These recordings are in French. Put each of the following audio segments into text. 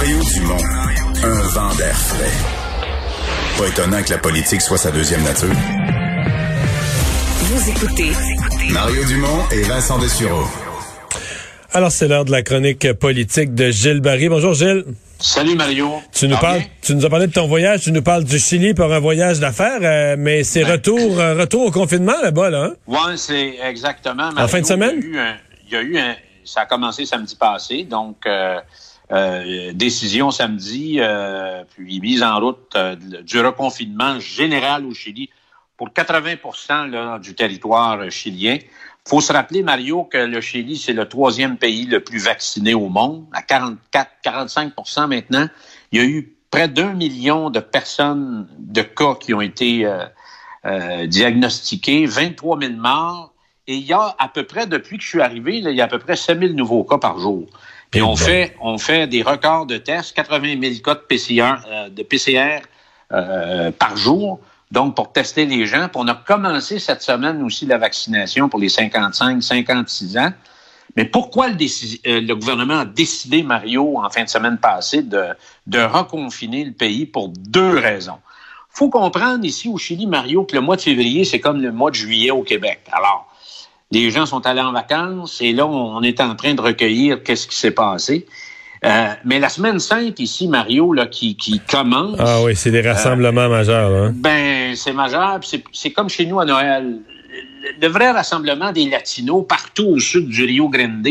Mario Dumont, un vent d'air frais. Pas étonnant que la politique soit sa deuxième nature. Vous écoutez Mario Dumont et Vincent Dessureau. Alors, c'est l'heure de la chronique politique de Gilles Barry. Bonjour, Gilles. Salut Mario. Tu nous, Ça va parles, bien? tu nous as parlé de ton voyage, tu nous parles du Chili pour un voyage d'affaires, euh, mais c'est retour, euh, retour au confinement là-bas, là. Hein? Ouais, c'est exactement. Mario, fin de semaine? Il y a eu un, il y a eu un- ça a commencé samedi passé, donc euh, euh, décision samedi, euh, puis mise en route euh, du reconfinement général au Chili pour 80 là, du territoire chilien. faut se rappeler, Mario, que le Chili, c'est le troisième pays le plus vacciné au monde, à 44-45 maintenant. Il y a eu près d'un million de personnes, de cas qui ont été euh, euh, diagnostiqués, 23 000 morts. Et il y a à peu près, depuis que je suis arrivé, là, il y a à peu près 7 000 nouveaux cas par jour. Puis on fait, on fait des records de tests, 80 000 cas de PCR, euh, de PCR euh, par jour, donc pour tester les gens. Puis on a commencé cette semaine aussi la vaccination pour les 55-56 ans. Mais pourquoi le, euh, le gouvernement a décidé, Mario, en fin de semaine passée, de, de reconfiner le pays pour deux raisons? faut comprendre ici au Chili, Mario, que le mois de février, c'est comme le mois de juillet au Québec. Alors, les gens sont allés en vacances et là, on est en train de recueillir qu'est-ce qui s'est passé. Euh, mais la semaine sainte ici, Mario, là, qui, qui commence, Ah oui, c'est des rassemblements majeurs, hein. ben c'est majeur. C'est, c'est comme chez nous à Noël. Le, le vrai rassemblement des Latinos partout au sud du Rio Grande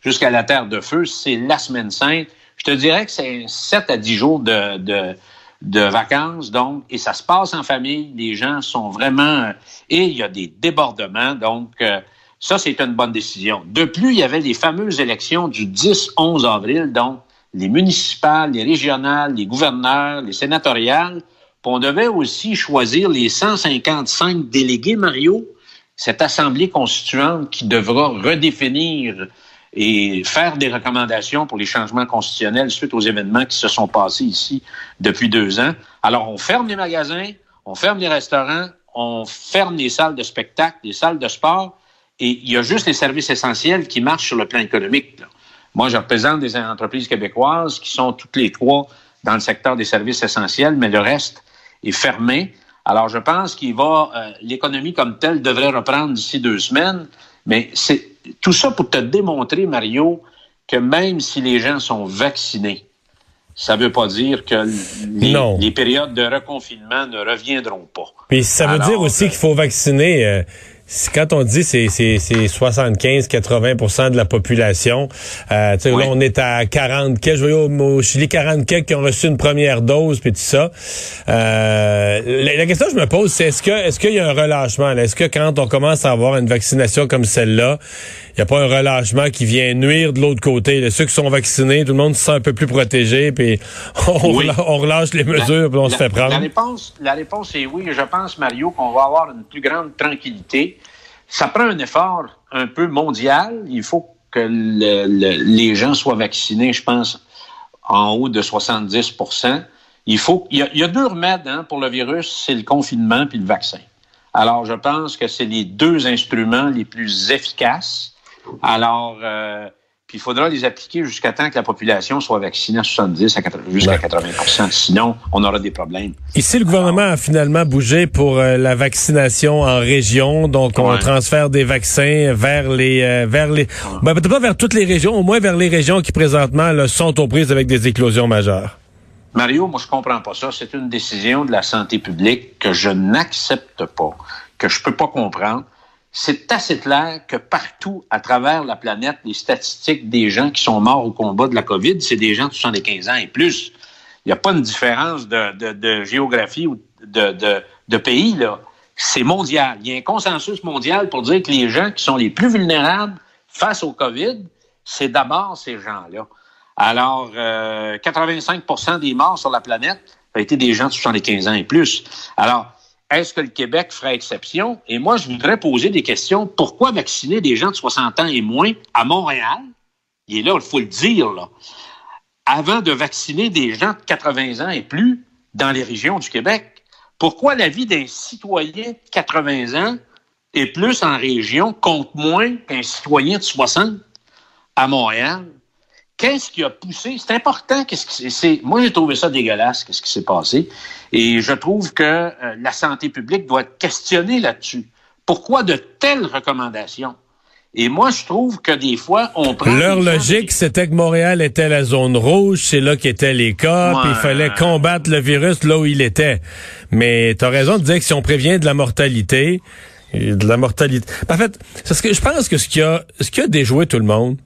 jusqu'à la Terre de Feu, c'est la semaine sainte. Je te dirais que c'est 7 à 10 jours de, de, de vacances, donc, et ça se passe en famille. Les gens sont vraiment... euh, Et il y a des débordements, donc... euh, ça, c'est une bonne décision. De plus, il y avait les fameuses élections du 10-11 avril, donc les municipales, les régionales, les gouverneurs, les sénatoriales. On devait aussi choisir les 155 délégués, Mario, cette assemblée constituante qui devra redéfinir et faire des recommandations pour les changements constitutionnels suite aux événements qui se sont passés ici depuis deux ans. Alors, on ferme les magasins, on ferme les restaurants, on ferme les salles de spectacle, les salles de sport, et il y a juste les services essentiels qui marchent sur le plan économique. là. Moi, je représente des entreprises québécoises qui sont toutes les trois dans le secteur des services essentiels, mais le reste est fermé. Alors, je pense qu'il va, euh, l'économie comme telle devrait reprendre d'ici deux semaines. Mais c'est tout ça pour te démontrer, Mario, que même si les gens sont vaccinés, ça ne veut pas dire que les, périodes de reconfinement ne reviendront pas. Puis ça veut Alors, dire aussi euh, qu'il faut vacciner. euh, quand on dit c'est c'est c'est 75-80% de la population, euh, Oui. là on est à 40 quelques, je voyais au, Chili 40 quelques qui ont reçu une première dose puis tout ça. Euh, la, la question que je me pose c'est est-ce que est-ce qu'il y a un relâchement là? Est-ce que quand on commence à avoir une vaccination comme celle-là, il n'y a pas un relâchement qui vient nuire de l'autre côté? là? Ceux qui sont vaccinés, tout le monde se sent un peu plus protégé puis on, Oui. relâche, on relâche les mesures puis on se fait prendre. La réponse, la réponse est oui. Je pense, Mario, qu'on va avoir une plus grande tranquillité. Ça prend un effort un peu mondial. Il faut que le- le- les gens soient vaccinés, je pense, en haut de 70% Il faut, il y a, il y a deux remèdes hein, pour le virus, c'est le confinement puis le vaccin. Alors, je pense que c'est les deux instruments les plus efficaces. Alors, euh, puis il faudra les appliquer jusqu'à temps que la population soit vaccinée à 70 à 80, jusqu'à Ouais. 80 Sinon, on aura des problèmes. Ici, le gouvernement a finalement bougé pour euh, la vaccination en région. Donc, on transfère des vaccins vers les, euh, vers les, ben, peut-être pas vers toutes les régions, au moins vers les régions qui présentement là, sont aux prises avec des éclosions majeures. Mario, moi, je comprends pas ça. C'est une décision de la santé publique que je n'accepte pas, que je peux pas comprendre. C'est assez clair que partout à travers la planète, les statistiques des gens qui sont morts au combat de la COVID, c'est des gens de 75 ans et plus. Il n'y a pas une différence de, de- de géographie ou de, de- pays, là. C'est mondial. Il y a un consensus mondial pour dire que les gens qui sont les plus vulnérables face au COVID, c'est d'abord ces gens-là. Alors, euh, 85% des morts sur la planète ont été des gens de 75 ans et plus. Alors, est-ce que le Québec ferait exception? Et moi, je voudrais poser des questions. Pourquoi vacciner des gens de 60 ans et moins à Montréal? Il est là, il faut le dire, là. Avant de vacciner des gens de 80 ans et plus dans les régions du Québec. Pourquoi la vie d'un citoyen de 80 ans et plus en région compte moins qu'un citoyen de 60 à Montréal? Qu'est-ce qui a poussé? C'est important. Qu'est-ce qui c'est, moi, j'ai trouvé ça dégueulasse, qu'est-ce qui s'est passé. Et je trouve que euh, la santé publique doit être questionnée là-dessus. Pourquoi de telles recommandations? Et moi, je trouve que des fois, on prend... Leur logique, c'était que Montréal était la zone rouge, c'est là qu'étaient les cas, puis il fallait combattre le virus là où il était. Mais tu as raison de dire que si on prévient de la mortalité, de la mortalité... En fait, parce que je pense que ce qui a, ce qui a déjoué tout le monde,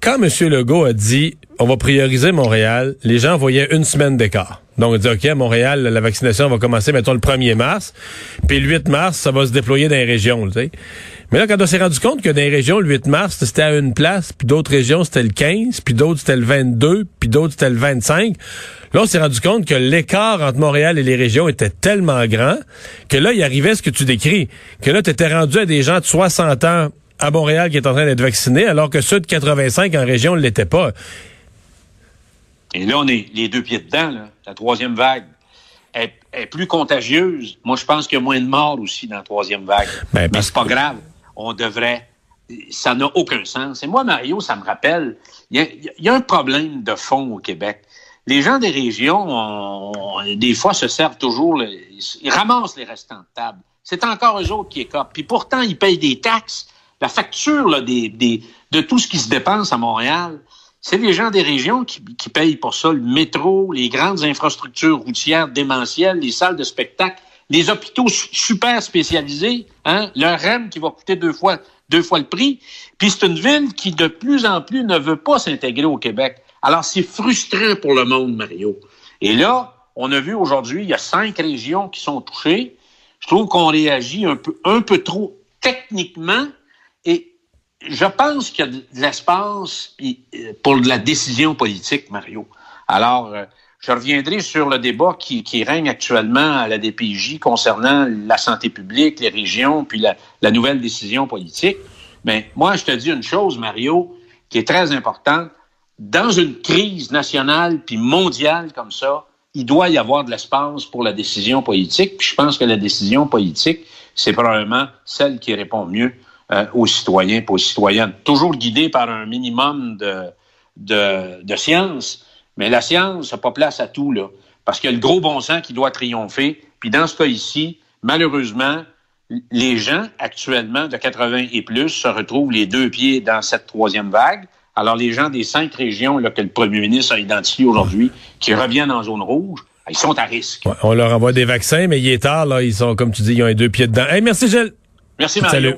quand M. Legault a dit on va prioriser Montréal, les gens voyaient une semaine d'écart. Donc, on dit, OK, à Montréal, la vaccination va commencer, mettons, le 1er mars. Puis le 8 mars, ça va se déployer dans les régions. Mais là, quand on s'est rendu compte que dans les régions, le 8 mars, c'était à une place, puis d'autres régions, c'était le 15, puis d'autres, c'était le 22, puis d'autres, c'était le 25. Là, on s'est rendu compte que l'écart entre Montréal et les régions était tellement grand que là, il arrivait ce que tu décris. Que là, tu étais rendu à des gens de 60 ans à Montréal qui est en train d'être vaccinés, alors que ceux de 85 en région ne l'étaient pas. Et là, on est les deux pieds dedans, là. la troisième vague est, plus contagieuse. Moi, je pense qu'il y a moins de morts aussi dans la troisième vague. Ben, Mais c'est pas grave. On devrait. Ça n'a aucun sens. Et moi, Mario, ça me rappelle, il y, a un problème de fond au Québec. Les gens des régions, des fois, se servent toujours, ils ramassent les restants de table. C'est encore eux autres qui écopent. Puis pourtant, ils payent des taxes. La facture là, des, des, de tout ce qui se dépense à Montréal, c'est les gens des régions qui, qui, payent pour ça, le métro, les grandes infrastructures routières démentielles, les salles de spectacle, les hôpitaux super spécialisés, hein, le REM qui va coûter deux fois, deux fois le prix. Puis c'est une ville qui de plus en plus ne veut pas s'intégrer au Québec. Alors c'est frustrant pour le monde, Mario. Et là, on a vu aujourd'hui, il y a cinq régions qui sont touchées. Je trouve qu'on réagit un peu, un peu trop techniquement je pense qu'il y a de l'espace euh, pour de la décision politique, Mario. Alors, euh, je reviendrai sur le débat qui, règne actuellement à la DPJ concernant la santé publique, les régions, puis la, nouvelle décision politique. Mais moi, je te dis une chose, Mario, qui est très importante. Dans une crise nationale puis mondiale comme ça, il doit y avoir de l'espace pour la décision politique. Puis je pense que la décision politique, c'est probablement celle qui répond mieux euh, aux citoyens et aux citoyennes. Toujours guidé par un minimum de, de, de science, mais la science n'a pas place à tout, là, parce qu'il y a le gros bon sens qui doit triompher. Puis dans ce cas ici, malheureusement, les gens actuellement de 80 et plus se retrouvent les deux pieds dans cette troisième vague. Alors les gens des cinq régions là, que le premier ministre a identifiées aujourd'hui, qui reviennent en zone rouge, ils sont à risque. on leur envoie des vaccins, mais il est tard, là, ils sont, comme tu dis, ils ont les deux pieds dedans. Hey, merci Gilles. Merci Mario. Salut.